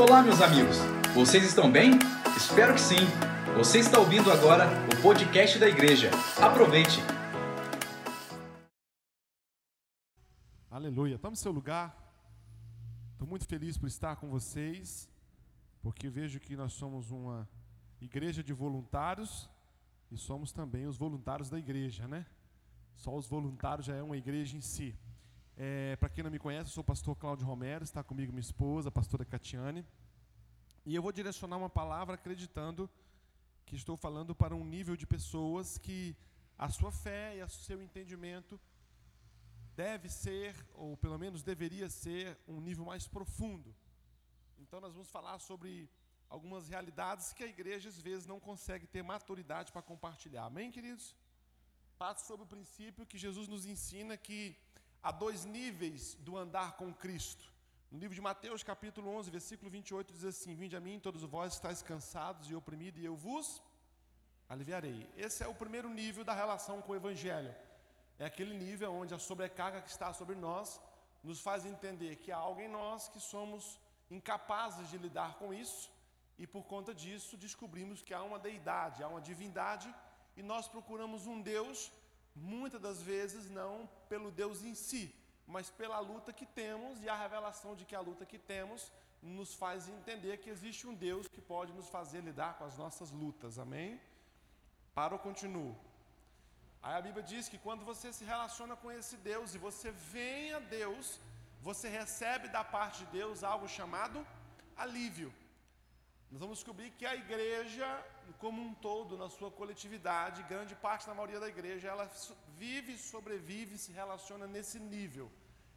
Olá, meus amigos. Vocês estão bem? Espero que sim. Você está ouvindo agora o podcast da igreja. Aproveite. Aleluia. Tome seu lugar. Estou muito feliz por estar com vocês, porque vejo que nós somos uma igreja de voluntários e somos também os voluntários da igreja, né? Só os voluntários já é uma igreja em si. É, Para quem não me conhece, eu sou o pastor Cláudio Romero, está comigo minha esposa, a pastora Catiane. E eu vou direcionar uma palavra acreditando que estou falando para um nível de pessoas que a sua fé e o seu entendimento deve ser, ou pelo menos deveria ser, um nível mais profundo. Então nós vamos falar sobre algumas realidades que a igreja às vezes não consegue ter maturidade para compartilhar. Amém, queridos? Passo sobre o princípio que Jesus nos ensina que há dois níveis do andar com Cristo. No livro de Mateus, capítulo 11, versículo 28, diz assim: Vinde a mim, todos vós estáis cansados e oprimidos, e eu vos aliviarei. Esse é o primeiro nível da relação com o Evangelho. É aquele nível onde a sobrecarga que está sobre nós nos faz entender que há algo em nós que somos incapazes de lidar com isso, e por conta disso descobrimos que há uma deidade, há uma divindade, e nós procuramos um Deus muitas das vezes não pelo Deus em si, mas pela luta que temos e a revelação de que a luta que temos nos faz entender que existe um Deus que pode nos fazer lidar com as nossas lutas. Amém? Para o continuo. Aí a Bíblia diz que quando você se relaciona com esse Deus e você vem a Deus, você recebe da parte de Deus algo chamado alívio. Nós vamos descobrir que a igreja, como um todo, na sua coletividade, grande parte da maioria da igreja, ela vive, sobrevive, se relaciona nesse nível.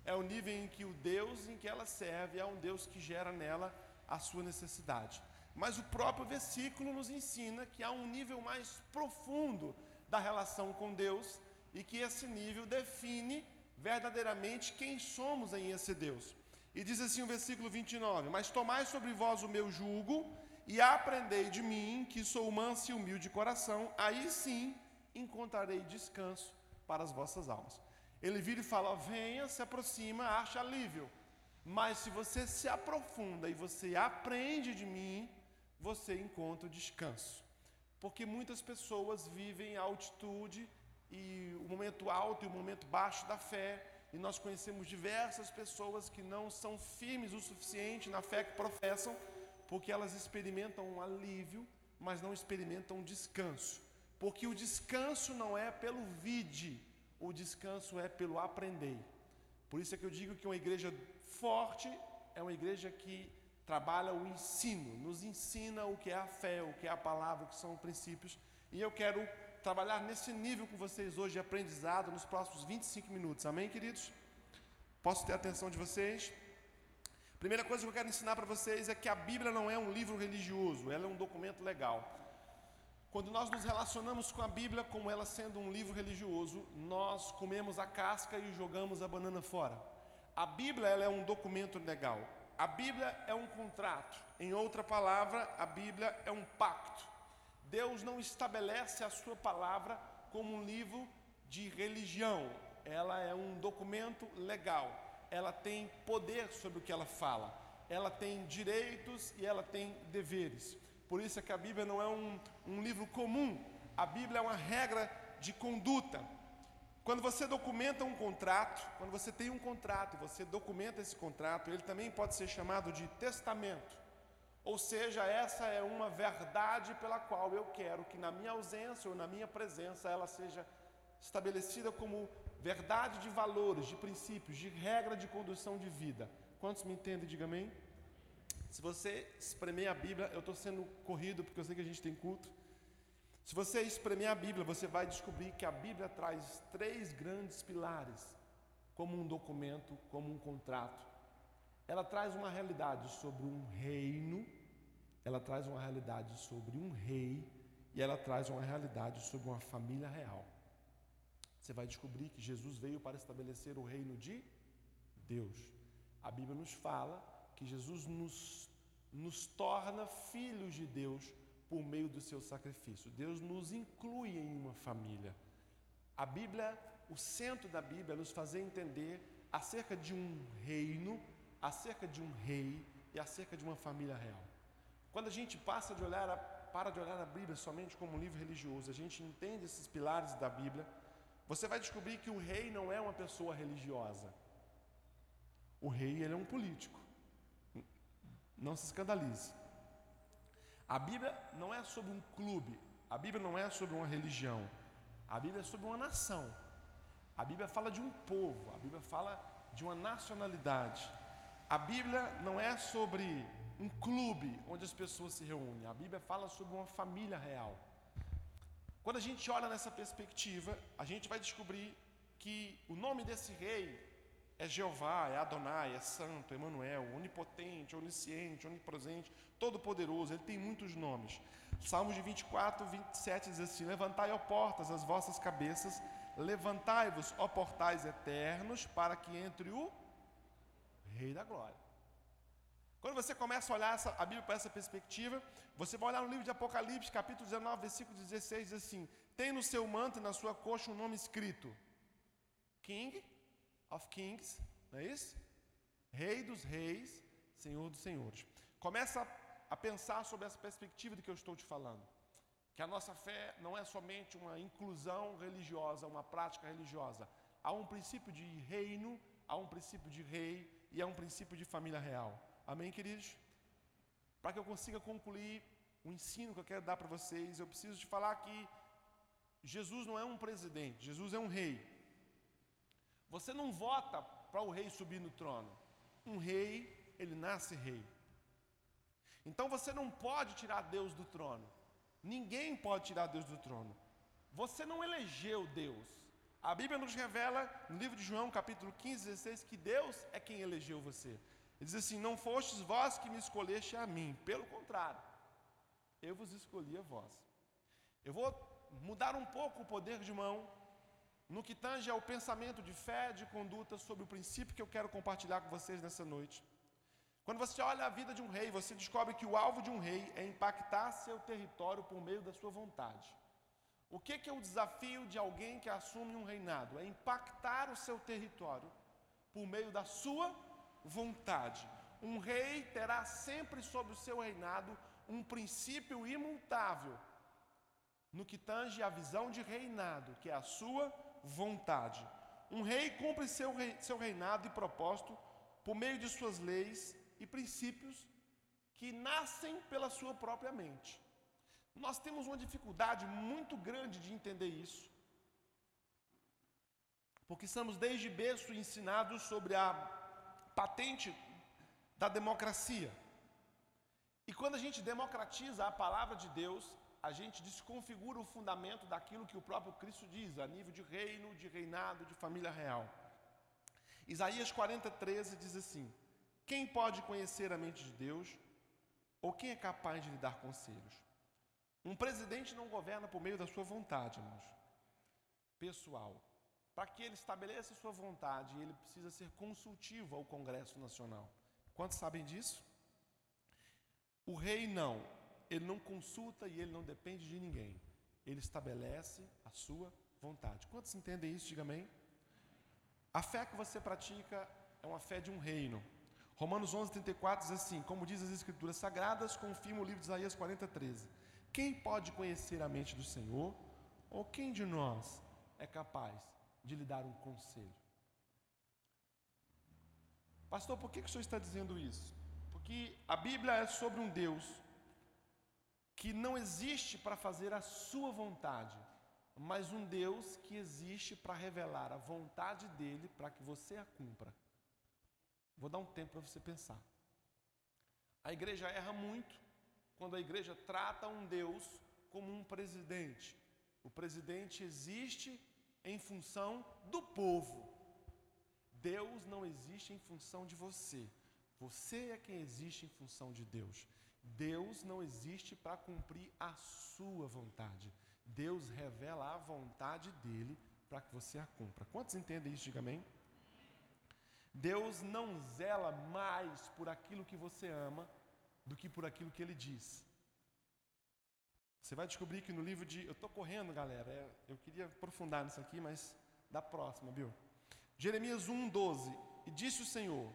É o nível em que o Deus em que ela serve é um Deus que gera nela a sua necessidade. Mas o próprio versículo nos ensina que há um nível mais profundo da relação com Deus e que esse nível define verdadeiramente quem somos em esse Deus. E diz assim o versículo 29: Mas tomai sobre vós o meu jugo e aprendei de mim, que sou manso e humilde de coração, aí sim encontrarei descanso para as vossas almas. Ele vira e fala: venha, se aproxima, acha alívio. Mas se você se aprofunda e você aprende de mim, você encontra descanso. Porque muitas pessoas vivem a altitude e o momento alto e o momento baixo da fé, e nós conhecemos diversas pessoas que não são firmes o suficiente na fé que professam, porque elas experimentam um alívio, mas não experimentam um descanso. Porque o descanso não é pelo vide, o descanso é pelo aprender. Por isso é que eu digo que uma igreja forte é uma igreja que trabalha o ensino, nos ensina o que é a fé, o que é a palavra, o que são os princípios. E eu quero trabalhar nesse nível com vocês hoje de aprendizado nos próximos 25 minutos. Amém, queridos? Posso ter a atenção de vocês? Primeira coisa que eu quero ensinar para vocês é que a Bíblia não é um livro religioso, ela é um documento legal. Quando nós nos relacionamos com a Bíblia como ela sendo um livro religioso, nós comemos a casca e jogamos a banana fora. A Bíblia ela é um documento legal. A Bíblia é um contrato. Em outra palavra, a Bíblia é um pacto. Deus não estabelece a sua palavra como um livro de religião. Ela é um documento legal. Ela tem poder sobre o que ela fala. Ela tem direitos e ela tem deveres. Por isso é que a Bíblia não é um, um livro comum. A Bíblia é uma regra de conduta. Quando você documenta um contrato, quando você tem um contrato e você documenta esse contrato, ele também pode ser chamado de testamento. Ou seja, essa é uma verdade pela qual eu quero que na minha ausência ou na minha presença ela seja estabelecida como verdade de valores, de princípios, de regra de condução de vida. Quantos me entendem? Diga amém. Se você espremer a Bíblia, eu estou sendo corrido porque eu sei que a gente tem culto. Se você espremer a Bíblia, você vai descobrir que a Bíblia traz três grandes pilares, como um documento, como um contrato ela traz uma realidade sobre um reino, ela traz uma realidade sobre um rei e ela traz uma realidade sobre uma família real. Você vai descobrir que Jesus veio para estabelecer o reino de Deus. A Bíblia nos fala que Jesus nos, nos torna filhos de Deus por meio do seu sacrifício. Deus nos inclui em uma família. A Bíblia, o centro da Bíblia, é nos fazer entender acerca de um reino acerca de um rei e acerca de uma família real. Quando a gente passa de olhar a, para de olhar a Bíblia somente como um livro religioso, a gente entende esses pilares da Bíblia, você vai descobrir que o rei não é uma pessoa religiosa. O rei ele é um político. Não se escandalize. A Bíblia não é sobre um clube, a Bíblia não é sobre uma religião. A Bíblia é sobre uma nação. A Bíblia fala de um povo, a Bíblia fala de uma nacionalidade. A Bíblia não é sobre um clube onde as pessoas se reúnem. A Bíblia fala sobre uma família real. Quando a gente olha nessa perspectiva, a gente vai descobrir que o nome desse rei é Jeová, é Adonai, é Santo, Emanuel, onipotente, onisciente, onipresente, todo-poderoso. Ele tem muitos nomes. Salmos de 24, 27 diz assim: Levantai, ó portas, as vossas cabeças, levantai-vos, ó portais eternos, para que entre o Rei da Glória. Quando você começa a olhar essa, a Bíblia para essa perspectiva, você vai olhar no livro de Apocalipse, capítulo 19, versículo 16, diz assim: Tem no seu manto e na sua coxa um nome escrito: King of Kings, não é isso? Rei dos reis, Senhor dos senhores. Começa a pensar sobre essa perspectiva de que eu estou te falando. Que a nossa fé não é somente uma inclusão religiosa, uma prática religiosa. Há um princípio de reino, há um princípio de rei e há um princípio de família real. Amém, queridos? Para que eu consiga concluir o ensino que eu quero dar para vocês, eu preciso te falar que Jesus não é um presidente, Jesus é um rei. Você não vota para o rei subir no trono. Um rei, ele nasce rei. Então você não pode tirar Deus do trono. Ninguém pode tirar Deus do trono. Você não elegeu Deus. A Bíblia nos revela, no livro de João, capítulo 15, 16, que Deus é quem elegeu você. Ele diz assim: Não fostes vós que me escolheste a mim, pelo contrário, eu vos escolhi a vós. Eu vou mudar um pouco o poder de mão no que tange ao pensamento de fé, de conduta, sobre o princípio que eu quero compartilhar com vocês nessa noite. Quando você olha a vida de um rei, você descobre que o alvo de um rei é impactar seu território por meio da sua vontade. O que, que é o desafio de alguém que assume um reinado? É impactar o seu território por meio da sua vontade. Um rei terá sempre sobre o seu reinado um princípio imutável no que tange a visão de reinado, que é a sua vontade. Um rei cumpre seu, rei, seu reinado e propósito por meio de suas leis e princípios que nascem pela sua própria mente. Nós temos uma dificuldade muito grande de entender isso, porque estamos desde berço ensinados sobre a patente da democracia. E quando a gente democratiza a palavra de Deus, a gente desconfigura o fundamento daquilo que o próprio Cristo diz, a nível de reino, de reinado, de família real. Isaías 40, 13 diz assim: quem pode conhecer a mente de Deus? Ou quem é capaz de lhe dar conselhos? Um presidente não governa por meio da sua vontade, irmãos. Pessoal. Para que ele estabeleça sua vontade, ele precisa ser consultivo ao Congresso Nacional. Quantos sabem disso? O rei não. Ele não consulta e ele não depende de ninguém. Ele estabelece a sua vontade. Quantos entendem isso? Diga amém. A fé que você pratica é uma fé de um reino. Romanos 11, 34 diz assim: Como diz as Escrituras Sagradas, confirma o livro de Isaías 40, 13. Quem pode conhecer a mente do Senhor? Ou quem de nós é capaz de lhe dar um conselho? Pastor, por que, que o senhor está dizendo isso? Porque a Bíblia é sobre um Deus que não existe para fazer a sua vontade, mas um Deus que existe para revelar a vontade dele para que você a cumpra. Vou dar um tempo para você pensar. A igreja erra muito quando a igreja trata um Deus como um presidente. O presidente existe em função do povo. Deus não existe em função de você. Você é quem existe em função de Deus. Deus não existe para cumprir a sua vontade. Deus revela a vontade dele para que você a cumpra. Quantos entendem isso? Diga amém. Deus não zela mais por aquilo que você ama do que por aquilo que ele diz. Você vai descobrir que no livro de. Eu estou correndo, galera. É, eu queria aprofundar nisso aqui, mas da próxima, viu? Jeremias 1,12. E disse o Senhor: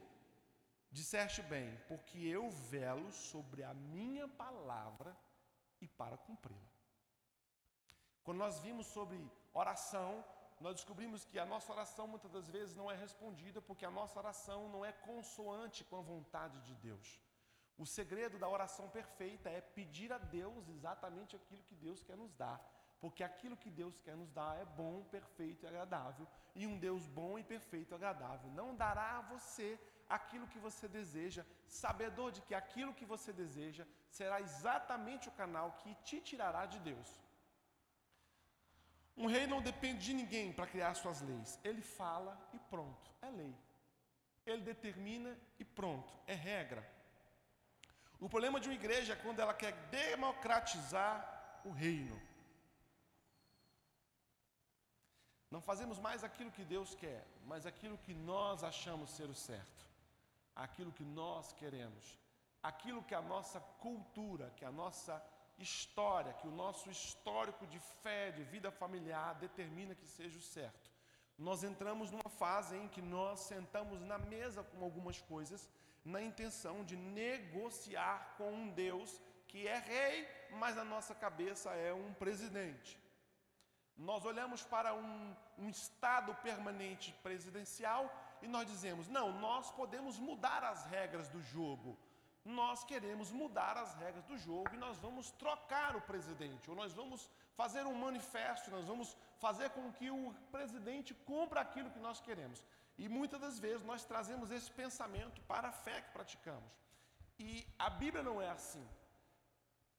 Disseste bem, porque eu velo sobre a minha palavra e para cumpri-la. Quando nós vimos sobre oração, nós descobrimos que a nossa oração muitas das vezes não é respondida porque a nossa oração não é consoante com a vontade de Deus. O segredo da oração perfeita é pedir a Deus exatamente aquilo que Deus quer nos dar, porque aquilo que Deus quer nos dar é bom, perfeito e agradável, e um Deus bom e perfeito e agradável não dará a você aquilo que você deseja, sabedor de que aquilo que você deseja será exatamente o canal que te tirará de Deus. Um rei não depende de ninguém para criar suas leis. Ele fala e pronto, é lei. Ele determina e pronto, é regra. O problema de uma igreja é quando ela quer democratizar o reino. Não fazemos mais aquilo que Deus quer, mas aquilo que nós achamos ser o certo, aquilo que nós queremos, aquilo que a nossa cultura, que a nossa história, que o nosso histórico de fé, de vida familiar determina que seja o certo. Nós entramos numa fase em que nós sentamos na mesa com algumas coisas na intenção de negociar com um Deus que é rei, mas na nossa cabeça é um presidente. Nós olhamos para um, um estado permanente presidencial e nós dizemos: não, nós podemos mudar as regras do jogo nós queremos mudar as regras do jogo e nós vamos trocar o presidente, ou nós vamos fazer um manifesto, nós vamos fazer com que o presidente cumpra aquilo que nós queremos. E muitas das vezes nós trazemos esse pensamento para a fé que praticamos. E a Bíblia não é assim.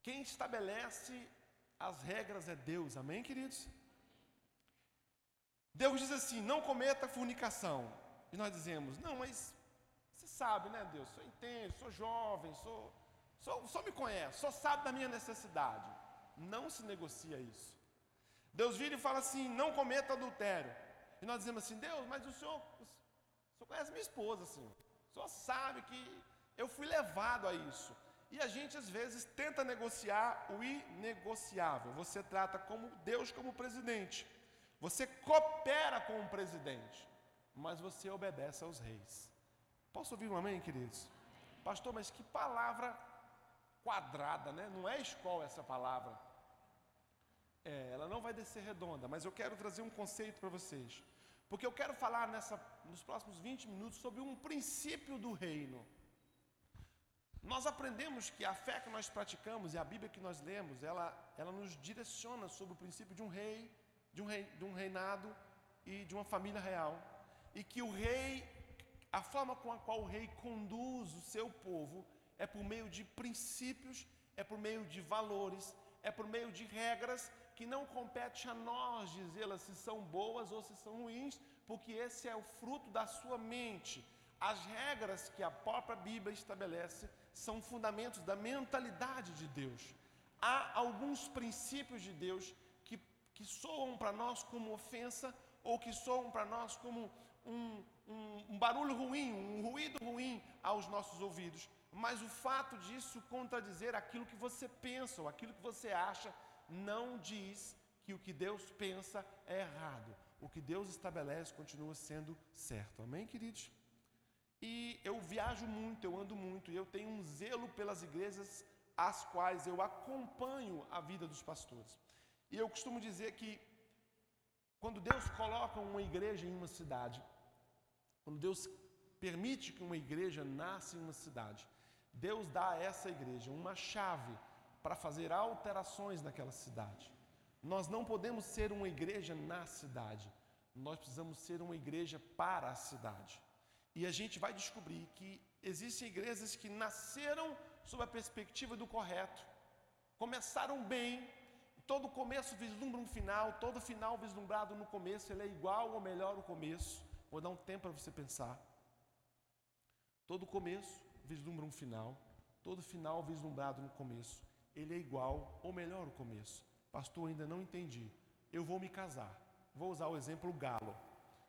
Quem estabelece as regras é Deus, amém, queridos? Deus diz assim: não cometa fornicação. E nós dizemos: não, mas sabe, né, Deus? Só entende, sou jovem, sou, só, só me conhece, só sabe da minha necessidade. Não se negocia isso. Deus vira e fala assim: não cometa adultério. E nós dizemos assim: Deus, mas o senhor, o senhor conhece minha esposa, assim. O senhor sabe que eu fui levado a isso. E a gente às vezes tenta negociar o inegociável. Você trata como Deus como presidente. Você coopera com o presidente, mas você obedece aos reis. Posso ouvir um amém, queridos? Pastor, mas que palavra quadrada, né? Não é escola essa palavra. É, ela não vai descer redonda, mas eu quero trazer um conceito para vocês. Porque eu quero falar nessa, nos próximos 20 minutos sobre um princípio do reino. Nós aprendemos que a fé que nós praticamos e a Bíblia que nós lemos, ela, ela nos direciona sobre o princípio de um rei, de um, rei, de um reinado e de uma família real. E que o rei a forma com a qual o rei conduz o seu povo é por meio de princípios, é por meio de valores, é por meio de regras que não compete a nós dizê-las se são boas ou se são ruins, porque esse é o fruto da sua mente. As regras que a própria Bíblia estabelece são fundamentos da mentalidade de Deus. Há alguns princípios de Deus que, que soam para nós como ofensa ou que soam para nós como um, um, um barulho ruim, um ruído ruim aos nossos ouvidos, mas o fato disso contradizer aquilo que você pensa ou aquilo que você acha não diz que o que Deus pensa é errado. O que Deus estabelece continua sendo certo. Amém, queridos? E eu viajo muito, eu ando muito, e eu tenho um zelo pelas igrejas às quais eu acompanho a vida dos pastores. E eu costumo dizer que quando Deus coloca uma igreja em uma cidade, quando Deus permite que uma igreja nasça em uma cidade, Deus dá a essa igreja uma chave para fazer alterações naquela cidade. Nós não podemos ser uma igreja na cidade, nós precisamos ser uma igreja para a cidade. E a gente vai descobrir que existem igrejas que nasceram sob a perspectiva do correto, começaram bem, todo começo vislumbra um final, todo final vislumbrado no começo, ele é igual ou melhor o começo. Vou dar um tempo para você pensar. Todo começo vislumbra um final, todo final vislumbrado no começo. Ele é igual ou melhor o começo. Pastor, ainda não entendi. Eu vou me casar. Vou usar o exemplo Galo,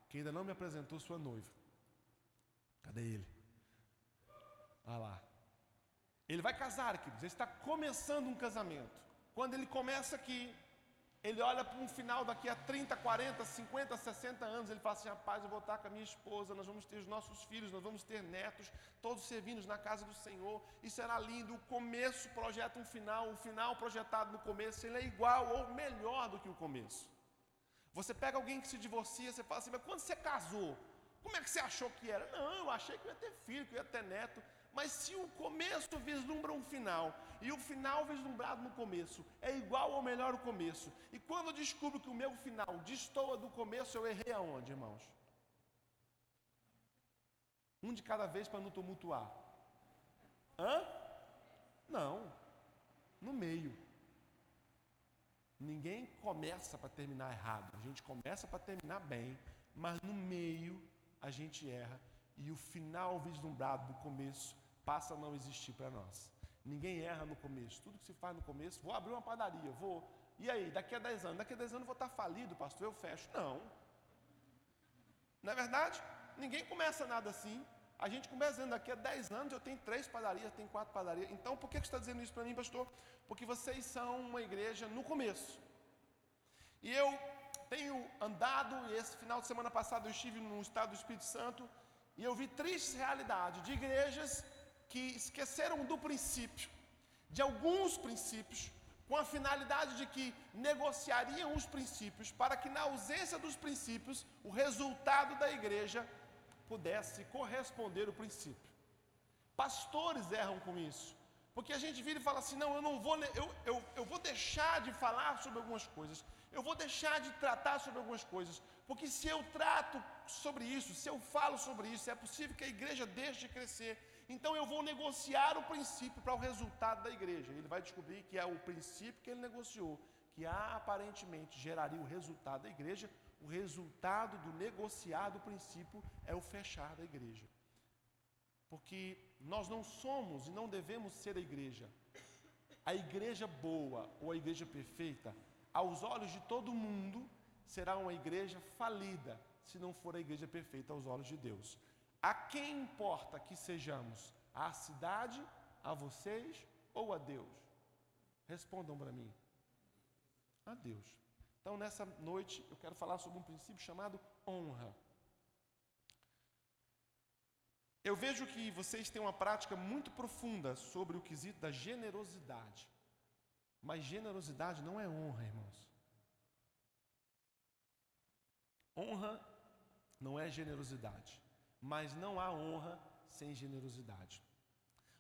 que ainda não me apresentou sua noiva. Cadê ele? Ah lá. Ele vai casar, queridos. Ele está começando um casamento. Quando ele começa aqui, Ele olha para um final daqui a 30, 40, 50, 60 anos, ele fala assim: rapaz, eu vou estar com a minha esposa, nós vamos ter os nossos filhos, nós vamos ter netos, todos servindo na casa do Senhor, e será lindo. O começo projeta um final, o final projetado no começo, ele é igual ou melhor do que o começo. Você pega alguém que se divorcia, você fala assim: mas quando você casou, como é que você achou que era? Não, eu achei que eu ia ter filho, que eu ia ter neto. Mas se o começo vislumbra um final e o final vislumbrado no começo é igual ou melhor o começo, e quando eu descubro que o meu final destoa do começo, eu errei aonde, irmãos? Um de cada vez para não tumultuar. Hã? Não. No meio. Ninguém começa para terminar errado. A gente começa para terminar bem, mas no meio a gente erra e o final vislumbrado do começo passa a não existir para nós. Ninguém erra no começo. Tudo que se faz no começo, vou abrir uma padaria, vou. E aí, daqui a 10 anos? Daqui a 10 anos eu vou estar falido, pastor, eu fecho. Não. Não é verdade? Ninguém começa nada assim. A gente começa dizendo, daqui a 10 anos eu tenho três padarias, tenho quatro padarias. Então, por que você está dizendo isso para mim, pastor? Porque vocês são uma igreja no começo. E eu tenho andado, e esse final de semana passado eu estive no estado do Espírito Santo, e eu vi tristes realidades de igrejas que esqueceram do princípio, de alguns princípios, com a finalidade de que negociariam os princípios, para que na ausência dos princípios, o resultado da igreja pudesse corresponder ao princípio. Pastores erram com isso, porque a gente vira e fala assim: não, eu não vou, eu, eu, eu vou deixar de falar sobre algumas coisas, eu vou deixar de tratar sobre algumas coisas, porque se eu trato sobre isso, se eu falo sobre isso, é possível que a igreja deixe de crescer. Então eu vou negociar o princípio para o resultado da igreja. Ele vai descobrir que é o princípio que ele negociou, que aparentemente geraria o resultado da igreja. O resultado do negociado princípio é o fechar da igreja. Porque nós não somos e não devemos ser a igreja. A igreja boa ou a igreja perfeita, aos olhos de todo mundo, será uma igreja falida, se não for a igreja perfeita aos olhos de Deus. A quem importa que sejamos? À cidade, a vocês ou a Deus? Respondam para mim. A Deus. Então, nessa noite, eu quero falar sobre um princípio chamado honra. Eu vejo que vocês têm uma prática muito profunda sobre o quesito da generosidade. Mas generosidade não é honra, irmãos. Honra não é generosidade mas não há honra sem generosidade.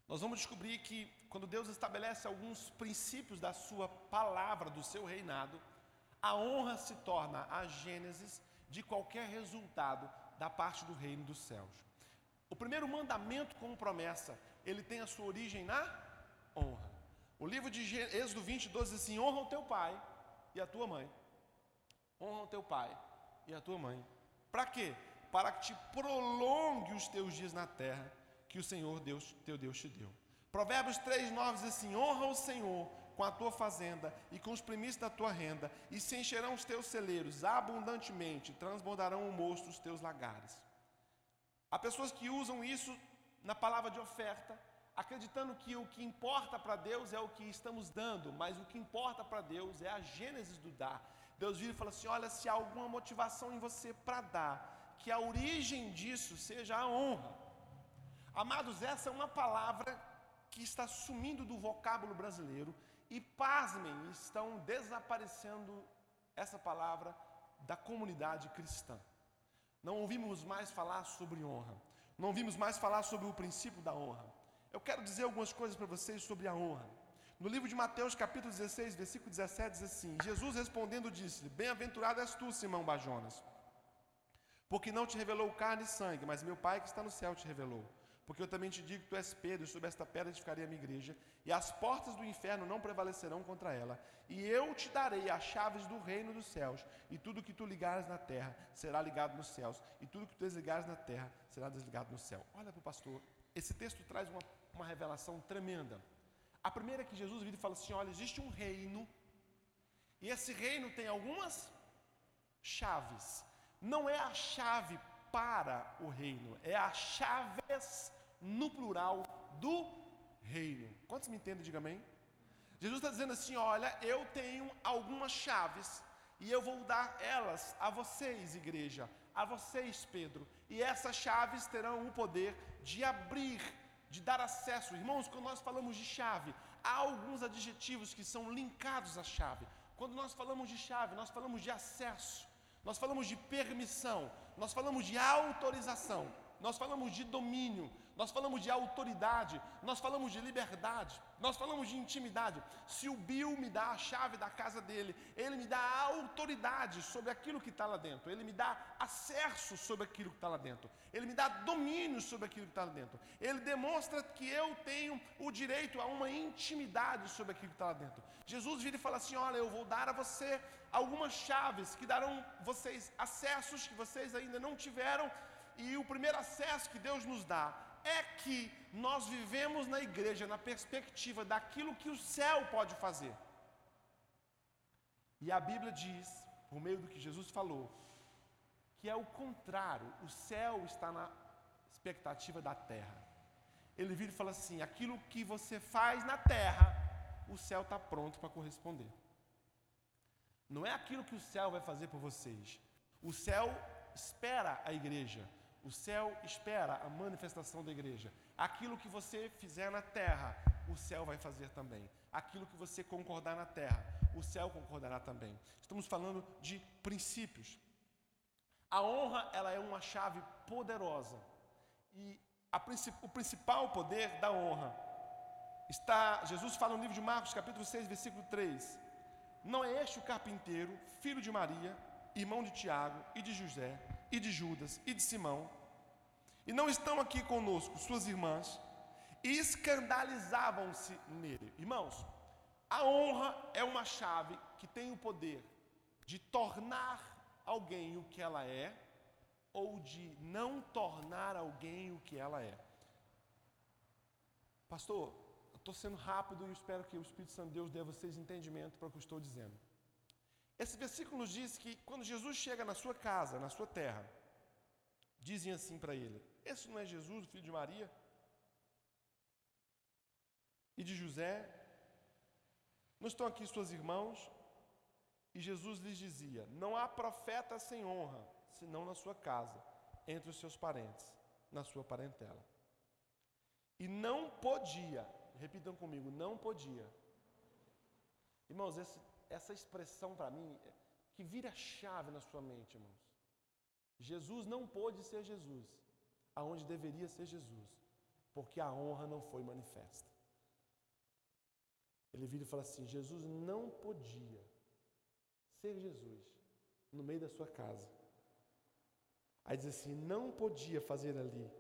Nós vamos descobrir que quando Deus estabelece alguns princípios da sua palavra, do seu reinado, a honra se torna a gênesis de qualquer resultado da parte do reino dos céus. O primeiro mandamento como promessa, ele tem a sua origem na honra. O livro de Êxodo 20, 12 diz assim: honra o teu pai e a tua mãe. Honra o teu pai e a tua mãe. Para quê? Para que te prolongue os teus dias na terra que o Senhor Deus, teu Deus te deu. Provérbios 3, 9 diz assim: honra o Senhor com a tua fazenda e com os primícios da tua renda, e se encherão os teus celeiros abundantemente, transbordarão o mosto os teus lagares. Há pessoas que usam isso na palavra de oferta, acreditando que o que importa para Deus é o que estamos dando, mas o que importa para Deus é a gênese do dar. Deus vira e fala assim: olha, se há alguma motivação em você para dar, que a origem disso seja a honra. Amados, essa é uma palavra que está sumindo do vocábulo brasileiro e, pasmem, estão desaparecendo essa palavra da comunidade cristã. Não ouvimos mais falar sobre honra, não ouvimos mais falar sobre o princípio da honra. Eu quero dizer algumas coisas para vocês sobre a honra. No livro de Mateus, capítulo 16, versículo 17, diz assim: Jesus respondendo disse-lhe: Bem-aventurado és tu, Simão Bajonas porque não te revelou carne e sangue, mas meu Pai que está no céu te revelou. Porque eu também te digo que tu és Pedro, e sobre esta pedra edificarei a minha igreja, e as portas do inferno não prevalecerão contra ela. E eu te darei as chaves do reino dos céus, e tudo que tu ligares na terra será ligado nos céus, e tudo que tu desligares na terra será desligado no céu. Olha para o pastor, esse texto traz uma, uma revelação tremenda. A primeira é que Jesus vira e fala assim: olha, existe um reino, e esse reino tem algumas chaves não é a chave para o reino, é a chaves no plural do reino. Quantos me entendem? Diga amém. Jesus está dizendo assim: olha, eu tenho algumas chaves e eu vou dar elas a vocês, igreja, a vocês, Pedro, e essas chaves terão o poder de abrir, de dar acesso. Irmãos, quando nós falamos de chave, há alguns adjetivos que são linkados à chave. Quando nós falamos de chave, nós falamos de acesso, nós falamos de permissão, nós falamos de autorização, nós falamos de domínio, nós falamos de autoridade, nós falamos de liberdade, nós falamos de intimidade. Se o Bill me dá a chave da casa dele, ele me dá autoridade sobre aquilo que está lá dentro, ele me dá acesso sobre aquilo que está lá dentro, ele me dá domínio sobre aquilo que está lá dentro, ele demonstra que eu tenho o direito a uma intimidade sobre aquilo que está lá dentro. Jesus vira e fala assim: Olha, eu vou dar a você algumas chaves que darão vocês acessos que vocês ainda não tiveram, e o primeiro acesso que Deus nos dá é que nós vivemos na igreja na perspectiva daquilo que o céu pode fazer. E a Bíblia diz, por meio do que Jesus falou, que é o contrário, o céu está na expectativa da terra. Ele vira e fala assim: aquilo que você faz na terra, o céu está pronto para corresponder. Não é aquilo que o céu vai fazer por vocês. O céu espera a igreja. O céu espera a manifestação da igreja. Aquilo que você fizer na terra, o céu vai fazer também. Aquilo que você concordar na terra, o céu concordará também. Estamos falando de princípios. A honra, ela é uma chave poderosa. E o principal poder da honra está, Jesus fala no livro de Marcos, capítulo 6, versículo 3. Não é este o carpinteiro, filho de Maria, irmão de Tiago e de José, e de Judas e de Simão, e não estão aqui conosco suas irmãs, e escandalizavam-se nele. Irmãos, a honra é uma chave que tem o poder de tornar alguém o que ela é, ou de não tornar alguém o que ela é. Pastor, eu estou sendo rápido e espero que o Espírito Santo de Deus dê a vocês entendimento para o que eu estou dizendo. Esse versículo nos diz que quando Jesus chega na sua casa, na sua terra, dizem assim para ele: Esse não é Jesus, o filho de Maria? E de José? Não estão aqui suas irmãos? E Jesus lhes dizia: Não há profeta sem honra, senão na sua casa, entre os seus parentes, na sua parentela. E não podia, repitam comigo, não podia. Irmãos, esse, essa expressão para mim, é que vira chave na sua mente, irmãos. Jesus não pôde ser Jesus, aonde deveria ser Jesus, porque a honra não foi manifesta. Ele vira e fala assim: Jesus não podia ser Jesus no meio da sua casa. Aí diz assim: não podia fazer ali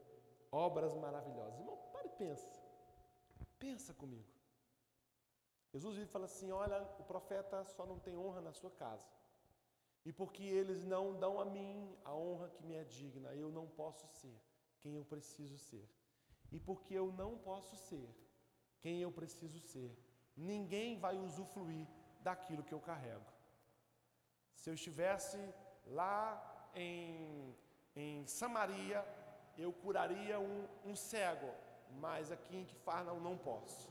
obras maravilhosas. Irmão, para e pensa. Pensa comigo. Jesus vira e fala assim: olha, o profeta só não tem honra na sua casa. E porque eles não dão a mim a honra que me é digna, eu não posso ser quem eu preciso ser. E porque eu não posso ser quem eu preciso ser, ninguém vai usufruir daquilo que eu carrego. Se eu estivesse lá em, em Samaria, eu curaria um, um cego, mas aqui em Kifarnaum não posso.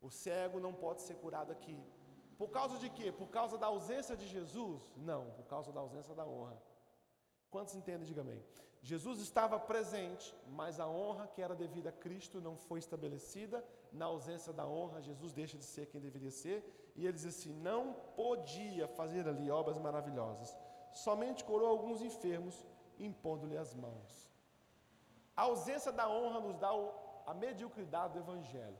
O cego não pode ser curado aqui, por causa de quê? Por causa da ausência de Jesus? Não, por causa da ausência da honra. Quantos entendem? Diga amém. Jesus estava presente, mas a honra que era devida a Cristo não foi estabelecida. Na ausência da honra, Jesus deixa de ser quem deveria ser. E ele diz assim: não podia fazer ali obras maravilhosas. Somente curou alguns enfermos, impondo-lhe as mãos. A ausência da honra nos dá a mediocridade do Evangelho.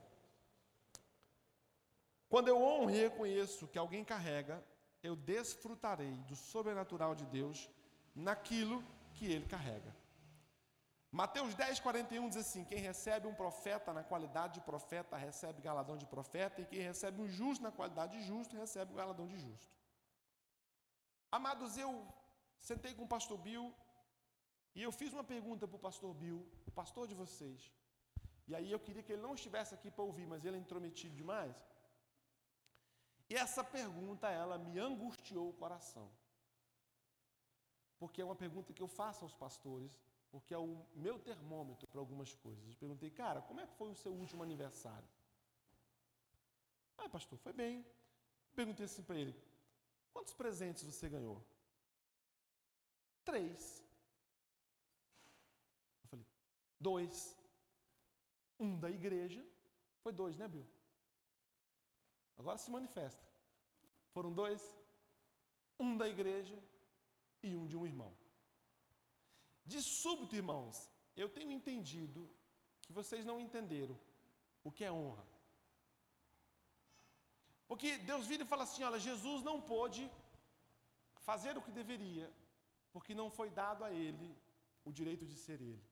Quando eu honro e reconheço que alguém carrega, eu desfrutarei do sobrenatural de Deus naquilo que ele carrega. Mateus 10, 41 diz assim: Quem recebe um profeta na qualidade de profeta, recebe galadão de profeta, e quem recebe um justo na qualidade de justo, recebe o galadão de justo. Amados, eu sentei com o pastor Bill e eu fiz uma pergunta para o pastor Bill, o pastor de vocês. E aí eu queria que ele não estivesse aqui para ouvir, mas ele é intrometido demais. E essa pergunta, ela me angustiou o coração. Porque é uma pergunta que eu faço aos pastores, porque é o meu termômetro para algumas coisas. Eu perguntei, cara, como é que foi o seu último aniversário? Ah, pastor, foi bem. Perguntei assim para ele: quantos presentes você ganhou? Três. Eu falei: dois. Um da igreja. Foi dois, né, Bill? Agora se manifesta. Foram dois. Um da igreja e um de um irmão. De súbito, irmãos, eu tenho entendido que vocês não entenderam o que é honra. Porque Deus vira e fala assim: olha, Jesus não pôde fazer o que deveria, porque não foi dado a ele o direito de ser ele.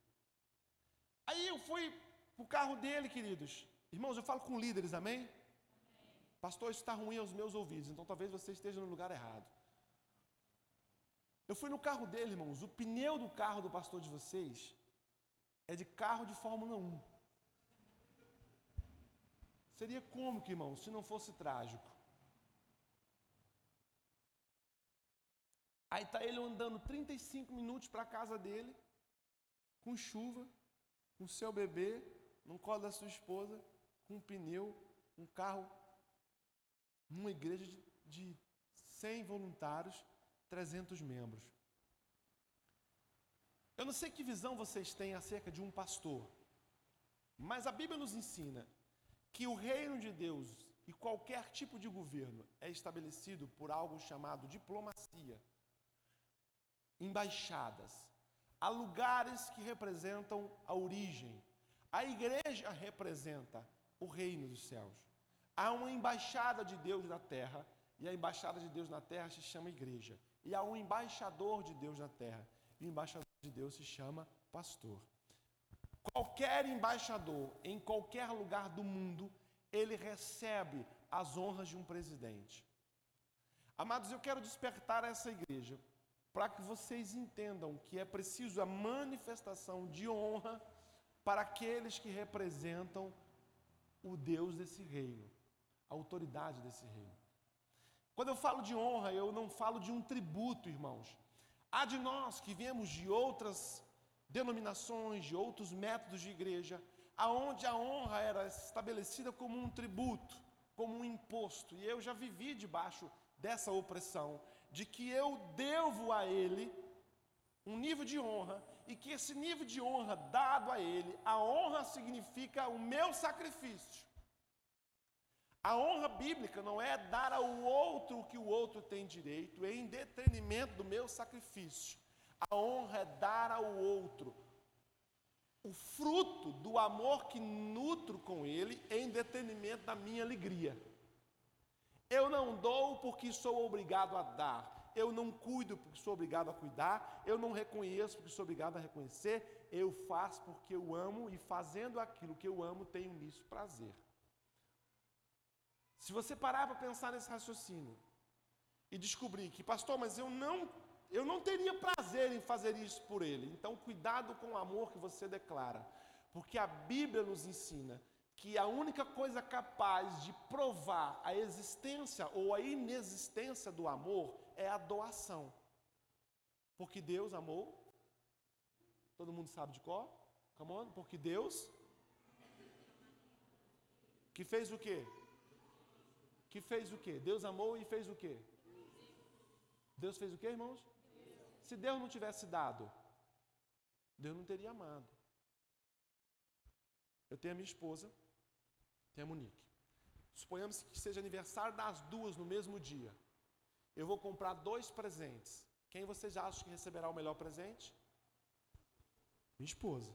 Aí eu fui para o carro dele, queridos. Irmãos, eu falo com líderes, amém? Pastor, isso está ruim aos meus ouvidos, então talvez você esteja no lugar errado. Eu fui no carro dele, irmãos. O pneu do carro do pastor de vocês é de carro de Fórmula 1. Seria cômico, irmão, se não fosse trágico. Aí está ele andando 35 minutos para a casa dele, com chuva, com seu bebê, no colo da sua esposa, com um pneu, um carro, numa igreja de, de 100 voluntários, 300 membros. Eu não sei que visão vocês têm acerca de um pastor, mas a Bíblia nos ensina que o reino de Deus e qualquer tipo de governo é estabelecido por algo chamado diplomacia, embaixadas, há lugares que representam a origem. A igreja representa o reino dos céus. Há uma embaixada de Deus na terra, e a embaixada de Deus na terra se chama igreja. E há um embaixador de Deus na terra, e o embaixador de Deus se chama pastor. Qualquer embaixador em qualquer lugar do mundo, ele recebe as honras de um presidente. Amados, eu quero despertar essa igreja para que vocês entendam que é preciso a manifestação de honra para aqueles que representam o Deus desse reino, a autoridade desse reino. Quando eu falo de honra, eu não falo de um tributo, irmãos. Há de nós que viemos de outras denominações, de outros métodos de igreja, aonde a honra era estabelecida como um tributo, como um imposto. E eu já vivi debaixo dessa opressão, de que eu devo a ele um nível de honra e que esse nível de honra dado a ele, a honra significa o meu sacrifício. A honra bíblica não é dar ao outro o que o outro tem direito em detrimento do meu sacrifício. A honra é dar ao outro o fruto do amor que nutro com ele em detrimento da minha alegria. Eu não dou porque sou obrigado a dar. Eu não cuido porque sou obrigado a cuidar. Eu não reconheço porque sou obrigado a reconhecer. Eu faço porque eu amo e fazendo aquilo que eu amo tenho nisso prazer. Se você parar para pensar nesse raciocínio e descobrir que, pastor, mas eu não eu não teria prazer em fazer isso por ele. Então, cuidado com o amor que você declara, porque a Bíblia nos ensina que a única coisa capaz de provar a existência ou a inexistência do amor é a doação. Porque Deus amou. Todo mundo sabe de qual? Come on. Porque Deus que fez o quê? Que fez o quê? Deus amou e fez o quê? Deus fez o quê, irmãos? Se Deus não tivesse dado, Deus não teria amado. Eu tenho a minha esposa, tenho a Monique. Suponhamos que seja aniversário das duas no mesmo dia. Eu vou comprar dois presentes. Quem vocês acham que receberá o melhor presente? Minha esposa.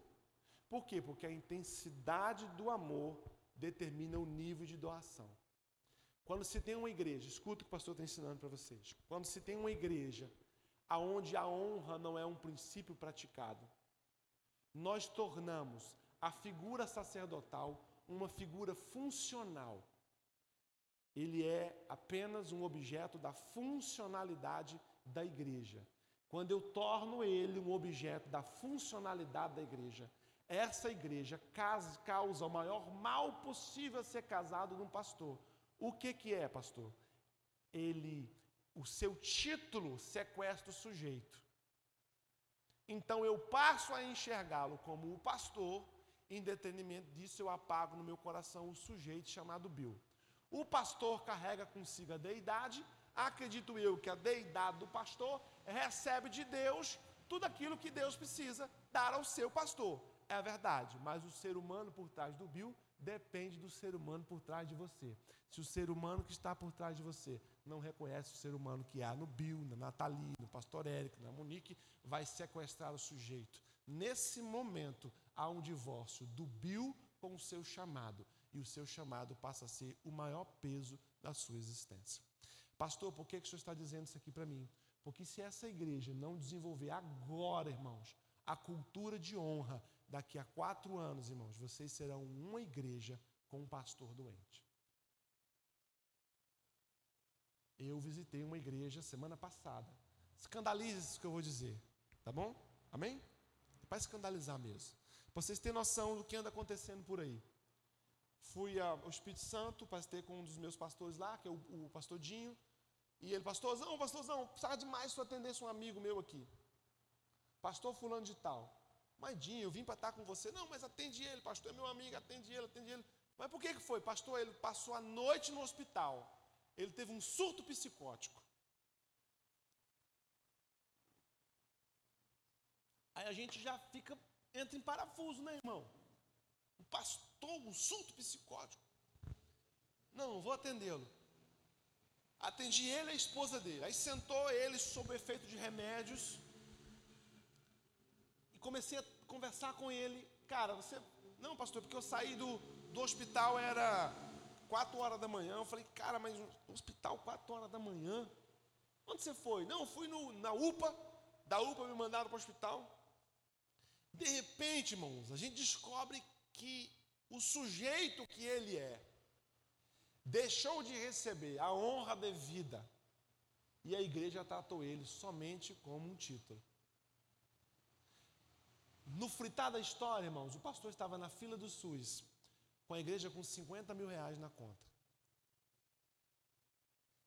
Por quê? Porque a intensidade do amor determina o nível de doação. Quando se tem uma igreja, escuta o que o pastor está ensinando para vocês. Quando se tem uma igreja aonde a honra não é um princípio praticado, nós tornamos a figura sacerdotal uma figura funcional. Ele é apenas um objeto da funcionalidade da igreja. Quando eu torno ele um objeto da funcionalidade da igreja, essa igreja causa o maior mal possível a ser casado num pastor. O que, que é, pastor? Ele o seu título sequestra o sujeito. Então eu passo a enxergá-lo como o pastor, em detrimento disso eu apago no meu coração o sujeito chamado Bill. O pastor carrega consigo a deidade, acredito eu que a deidade do pastor recebe de Deus tudo aquilo que Deus precisa dar ao seu pastor. É a verdade, mas o ser humano por trás do Bill depende do ser humano por trás de você. Se o ser humano que está por trás de você não reconhece o ser humano que há no Bill, na Nathalie, no pastor Érico, na Monique, vai sequestrar o sujeito. Nesse momento, há um divórcio do Bill com o seu chamado. E o seu chamado passa a ser o maior peso da sua existência. Pastor, por que, que o senhor está dizendo isso aqui para mim? Porque se essa igreja não desenvolver agora, irmãos, a cultura de honra, daqui a quatro anos, irmãos, vocês serão uma igreja com um pastor doente. Eu visitei uma igreja semana passada. Escandalize isso que eu vou dizer, tá bom? Amém? É para escandalizar mesmo. Para vocês terem noção do que anda acontecendo por aí. Fui ao Espírito Santo, pastor com um dos meus pastores lá, que é o, o pastor Dinho. E ele, pastorzão, pastorzão, precisava demais eu atendesse um amigo meu aqui. Pastor fulano de tal. Mas Dinho, eu vim para estar com você. Não, mas atende ele, pastor é meu amigo, atende ele, atende ele. Mas por que, que foi? Pastor, ele passou a noite no hospital. Ele teve um surto psicótico. Aí a gente já fica, entra em parafuso, né, irmão? O pastor, um surto psicótico. Não, vou atendê-lo. Atendi ele e a esposa dele. Aí sentou ele sob efeito de remédios. E comecei a conversar com ele. Cara, você. Não, pastor, porque eu saí do, do hospital, era 4 horas da manhã. Eu falei, cara, mas hospital, 4 horas da manhã? Onde você foi? Não, fui no, na UPA. Da UPA me mandaram para o hospital. De repente, irmãos, a gente descobre que o sujeito que ele é deixou de receber a honra devida e a igreja tratou ele somente como um título. No fritar da história, irmãos, o pastor estava na fila do SUS com a igreja com 50 mil reais na conta.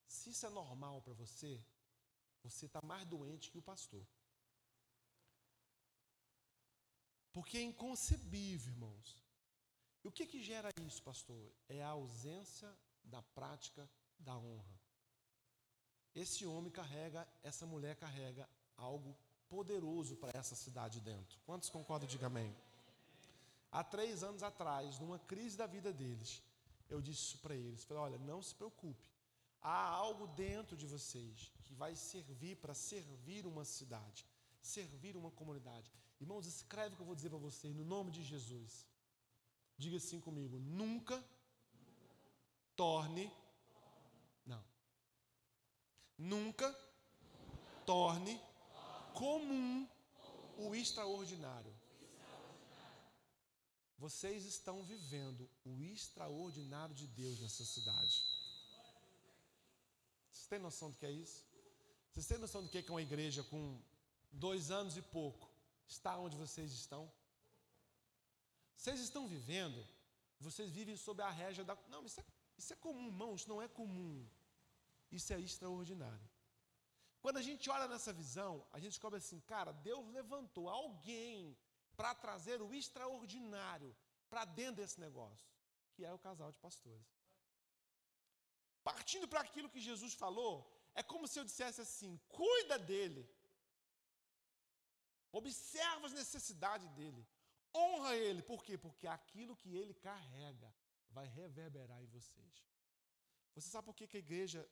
Se isso é normal para você, você está mais doente que o pastor. Porque é inconcebível, irmãos. E o que, que gera isso, pastor? É a ausência da prática da honra. Esse homem carrega, essa mulher carrega algo poderoso para essa cidade dentro. Quantos concordam? Diga amém. Há três anos atrás, numa crise da vida deles, eu disse para eles: falei, olha, não se preocupe, há algo dentro de vocês que vai servir para servir uma cidade, servir uma comunidade. Irmãos, escreve o que eu vou dizer para vocês, no nome de Jesus. Diga assim comigo: nunca torne. Não. Nunca torne comum o extraordinário. Vocês estão vivendo o extraordinário de Deus nessa cidade. Vocês têm noção do que é isso? Vocês têm noção do que é uma igreja com dois anos e pouco está onde vocês estão? Vocês estão vivendo, vocês vivem sob a régia da. Não, isso é isso é comum, irmãos, não é comum. Isso é extraordinário. Quando a gente olha nessa visão, a gente descobre assim, cara, Deus levantou alguém para trazer o extraordinário para dentro desse negócio, que é o casal de pastores. Partindo para aquilo que Jesus falou, é como se eu dissesse assim: cuida dele, observa as necessidades dele, honra ele, por quê? Porque aquilo que ele carrega vai reverberar em vocês. Você sabe por que, que a igreja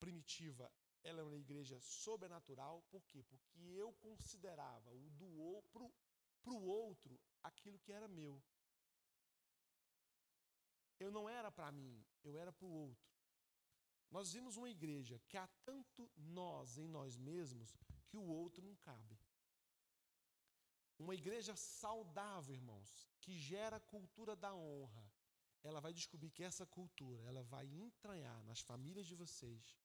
primitiva ela é uma igreja sobrenatural? Por quê? Porque eu considerava o do para o outro aquilo que era meu. Eu não era para mim, eu era para o outro. Nós vimos uma igreja que há tanto nós em nós mesmos que o outro não cabe. Uma igreja saudável, irmãos, que gera cultura da honra, ela vai descobrir que essa cultura, ela vai entranhar nas famílias de vocês.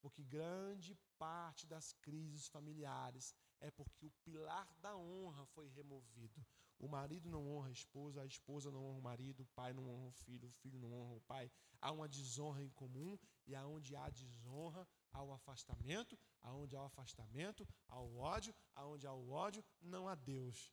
Porque grande parte das crises familiares é porque o pilar da honra foi removido. O marido não honra a esposa, a esposa não honra o marido, o pai não honra o filho, o filho não honra o pai. Há uma desonra em comum e aonde há desonra, há o afastamento, aonde há o afastamento, há o ódio, aonde há o ódio, não há Deus.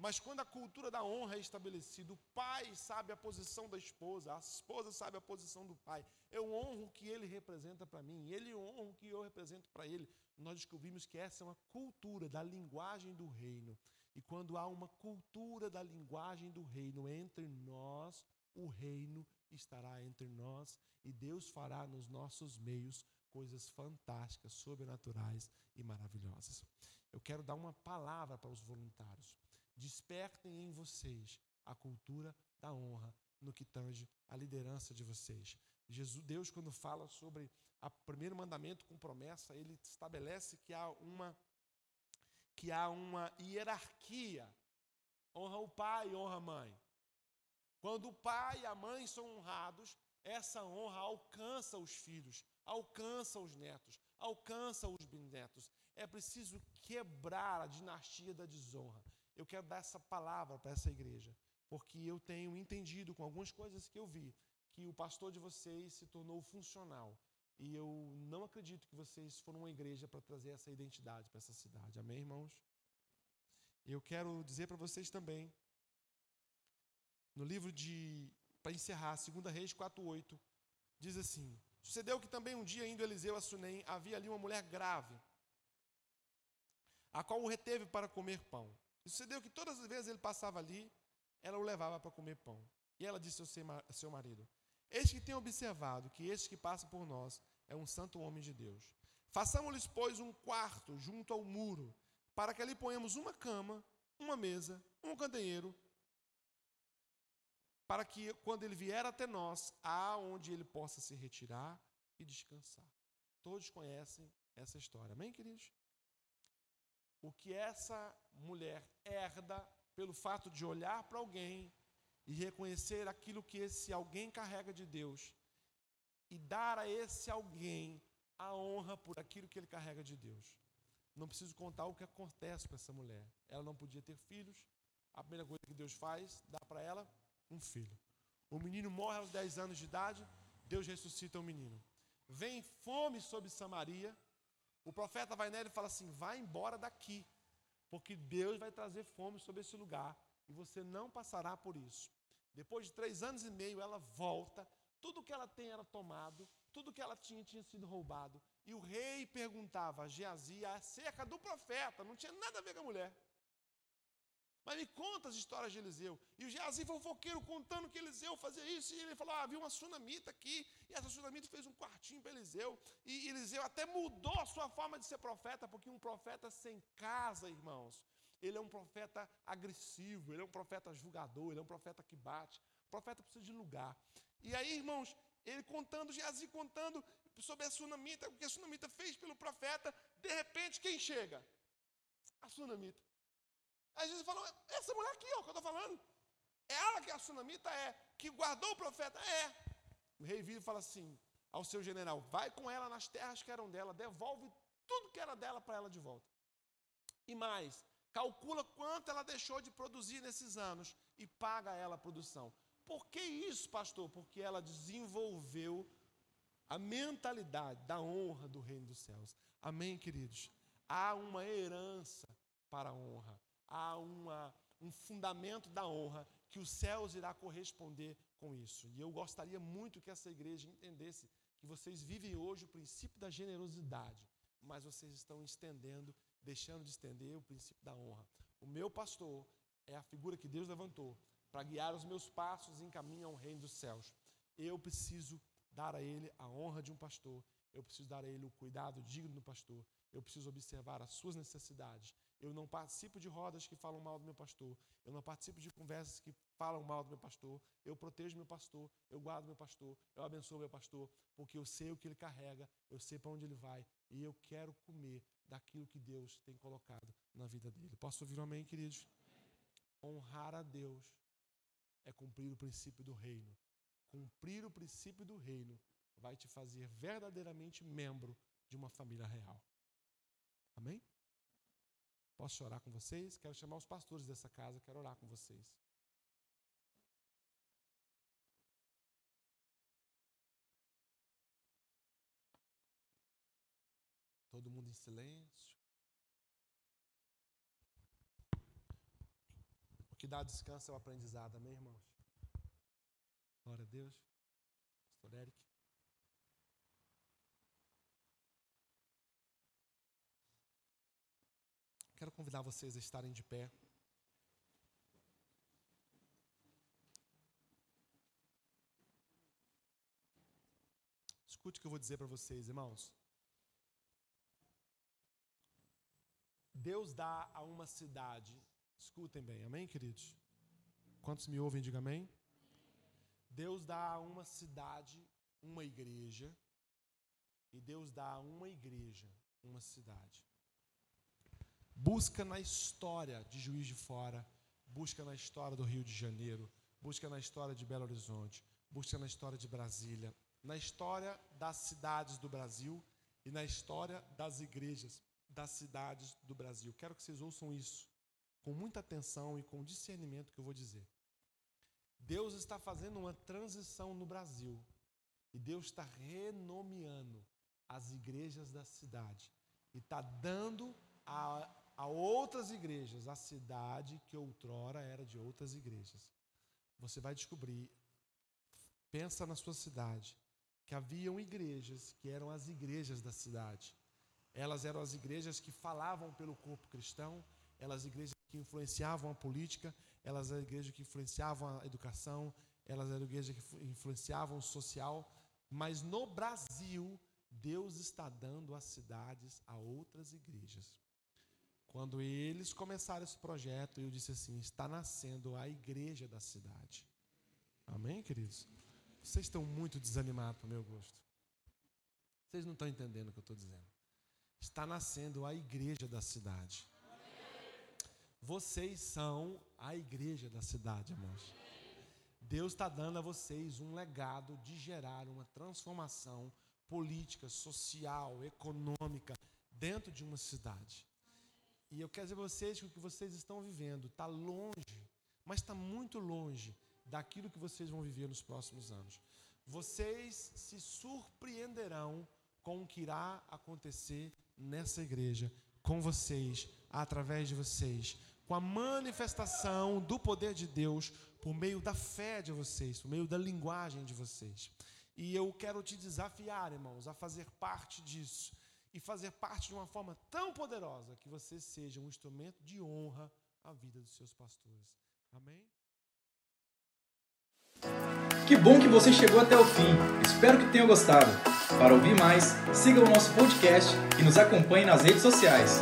Mas quando a cultura da honra é estabelecida, o pai sabe a posição da esposa, a esposa sabe a posição do pai. Eu honro o que ele representa para mim, ele honra o que eu represento para ele. Nós descobrimos que essa é uma cultura da linguagem do reino. E quando há uma cultura da linguagem do reino entre nós, o reino estará entre nós e Deus fará nos nossos meios coisas fantásticas, sobrenaturais e maravilhosas. Eu quero dar uma palavra para os voluntários. Despertem em vocês a cultura da honra no que tange a liderança de vocês. Jesus, Deus, quando fala sobre o primeiro mandamento com promessa, ele estabelece que há uma que há uma hierarquia. Honra o pai, honra a mãe. Quando o pai e a mãe são honrados, essa honra alcança os filhos, alcança os netos, alcança os bisnetos. É preciso quebrar a dinastia da desonra. Eu quero dar essa palavra para essa igreja, porque eu tenho entendido com algumas coisas que eu vi que o pastor de vocês se tornou funcional. E eu não acredito que vocês foram uma igreja para trazer essa identidade para essa cidade. Amém, irmãos? Eu quero dizer para vocês também, no livro de, para encerrar, 2 Reis 4,8, diz assim: Sucedeu que também um dia, indo Eliseu a Sunem, havia ali uma mulher grave, a qual o reteve para comer pão. Sucedeu que todas as vezes ele passava ali, ela o levava para comer pão. E ela disse ao seu marido: Eis que tem observado que este que passa por nós é um santo homem de Deus. Façamos-lhes, pois, um quarto junto ao muro, para que ali ponhamos uma cama, uma mesa, um candeeiro, para que quando ele vier até nós, há onde ele possa se retirar e descansar. Todos conhecem essa história, amém, queridos? O que essa mulher herda pelo fato de olhar para alguém e reconhecer aquilo que esse alguém carrega de Deus e dar a esse alguém a honra por aquilo que ele carrega de Deus. Não preciso contar o que acontece com essa mulher. Ela não podia ter filhos. A primeira coisa que Deus faz, dá para ela um filho. O menino morre aos 10 anos de idade, Deus ressuscita o menino. Vem fome sobre Samaria, o profeta vai nela e fala assim: vai embora daqui, porque Deus vai trazer fome sobre esse lugar e você não passará por isso. Depois de três anos e meio, ela volta, tudo que ela tem era tomado, tudo que ela tinha tinha sido roubado. E o rei perguntava a Geazi acerca do profeta, não tinha nada a ver com a mulher. Mas me conta as histórias de Eliseu. E o Geazi fofoqueiro contando que Eliseu fazia isso. E ele falou: ah, havia uma sunamita aqui. E essa sunamita fez um quartinho para Eliseu. E Eliseu até mudou a sua forma de ser profeta, porque um profeta sem casa, irmãos, ele é um profeta agressivo, ele é um profeta julgador, ele é um profeta que bate. O profeta precisa de lugar. E aí, irmãos, ele contando, Geazi contando sobre a sunamita, o que a sunamita fez pelo profeta. De repente, quem chega? A sunamita. Aí Jesus falou: essa mulher aqui, ó, que eu estou falando, é ela que é a sunamita? É. Que guardou o profeta? É. O rei vira e fala assim ao seu general: vai com ela nas terras que eram dela, devolve tudo que era dela para ela de volta. E mais, calcula quanto ela deixou de produzir nesses anos e paga ela a produção. Por que isso, pastor? Porque ela desenvolveu a mentalidade da honra do reino dos céus. Amém, queridos? Há uma herança para a honra há uma, um fundamento da honra que os céus irá corresponder com isso. E eu gostaria muito que essa igreja entendesse que vocês vivem hoje o princípio da generosidade, mas vocês estão estendendo, deixando de estender o princípio da honra. O meu pastor é a figura que Deus levantou para guiar os meus passos em caminho ao reino dos céus. Eu preciso dar a ele a honra de um pastor, eu preciso dar a ele o cuidado digno do pastor, eu preciso observar as suas necessidades. Eu não participo de rodas que falam mal do meu pastor. Eu não participo de conversas que falam mal do meu pastor. Eu protejo meu pastor. Eu guardo meu pastor. Eu abençoo meu pastor. Porque eu sei o que ele carrega. Eu sei para onde ele vai. E eu quero comer daquilo que Deus tem colocado na vida dele. Posso ouvir um amém, queridos? Honrar a Deus é cumprir o princípio do reino. Cumprir o princípio do reino vai te fazer verdadeiramente membro de uma família real. Amém? Posso orar com vocês? Quero chamar os pastores dessa casa, quero orar com vocês. Todo mundo em silêncio. que dá descanso é o aprendizado, amém, irmãos? Glória a Deus. Pastor Eric. Quero convidar vocês a estarem de pé. Escute o que eu vou dizer para vocês, irmãos. Deus dá a uma cidade, escutem bem, amém, queridos? Quantos me ouvem, diga amém. Deus dá a uma cidade uma igreja, e Deus dá a uma igreja uma cidade. Busca na história de Juiz de Fora, busca na história do Rio de Janeiro, busca na história de Belo Horizonte, busca na história de Brasília, na história das cidades do Brasil e na história das igrejas das cidades do Brasil. Quero que vocês ouçam isso com muita atenção e com discernimento que eu vou dizer. Deus está fazendo uma transição no Brasil e Deus está renomeando as igrejas da cidade e está dando a, a outras igrejas a cidade que outrora era de outras igrejas. Você vai descobrir, pensa na sua cidade, que haviam igrejas que eram as igrejas da cidade. Elas eram as igrejas que falavam pelo corpo cristão, elas igrejas que influenciavam a política, elas eram igrejas que influenciavam a educação, elas eram igrejas que influenciavam o social, mas no Brasil, Deus está dando as cidades a outras igrejas. Quando eles começaram esse projeto, eu disse assim: está nascendo a igreja da cidade. Amém, queridos? Vocês estão muito desanimados meu gosto. Vocês não estão entendendo o que eu estou dizendo. Está nascendo a igreja da cidade. Vocês são a igreja da cidade, irmãos. Deus está dando a vocês um legado de gerar uma transformação política, social, econômica dentro de uma cidade. E eu quero dizer a vocês que o que vocês estão vivendo está longe, mas está muito longe daquilo que vocês vão viver nos próximos anos. Vocês se surpreenderão com o que irá acontecer nessa igreja, com vocês, através de vocês, com a manifestação do poder de Deus por meio da fé de vocês, por meio da linguagem de vocês. E eu quero te desafiar, irmãos, a fazer parte disso e fazer parte de uma forma tão poderosa que você seja um instrumento de honra à vida dos seus pastores. Amém? Que bom que você chegou até o fim. Espero que tenha gostado. Para ouvir mais, siga o nosso podcast e nos acompanhe nas redes sociais.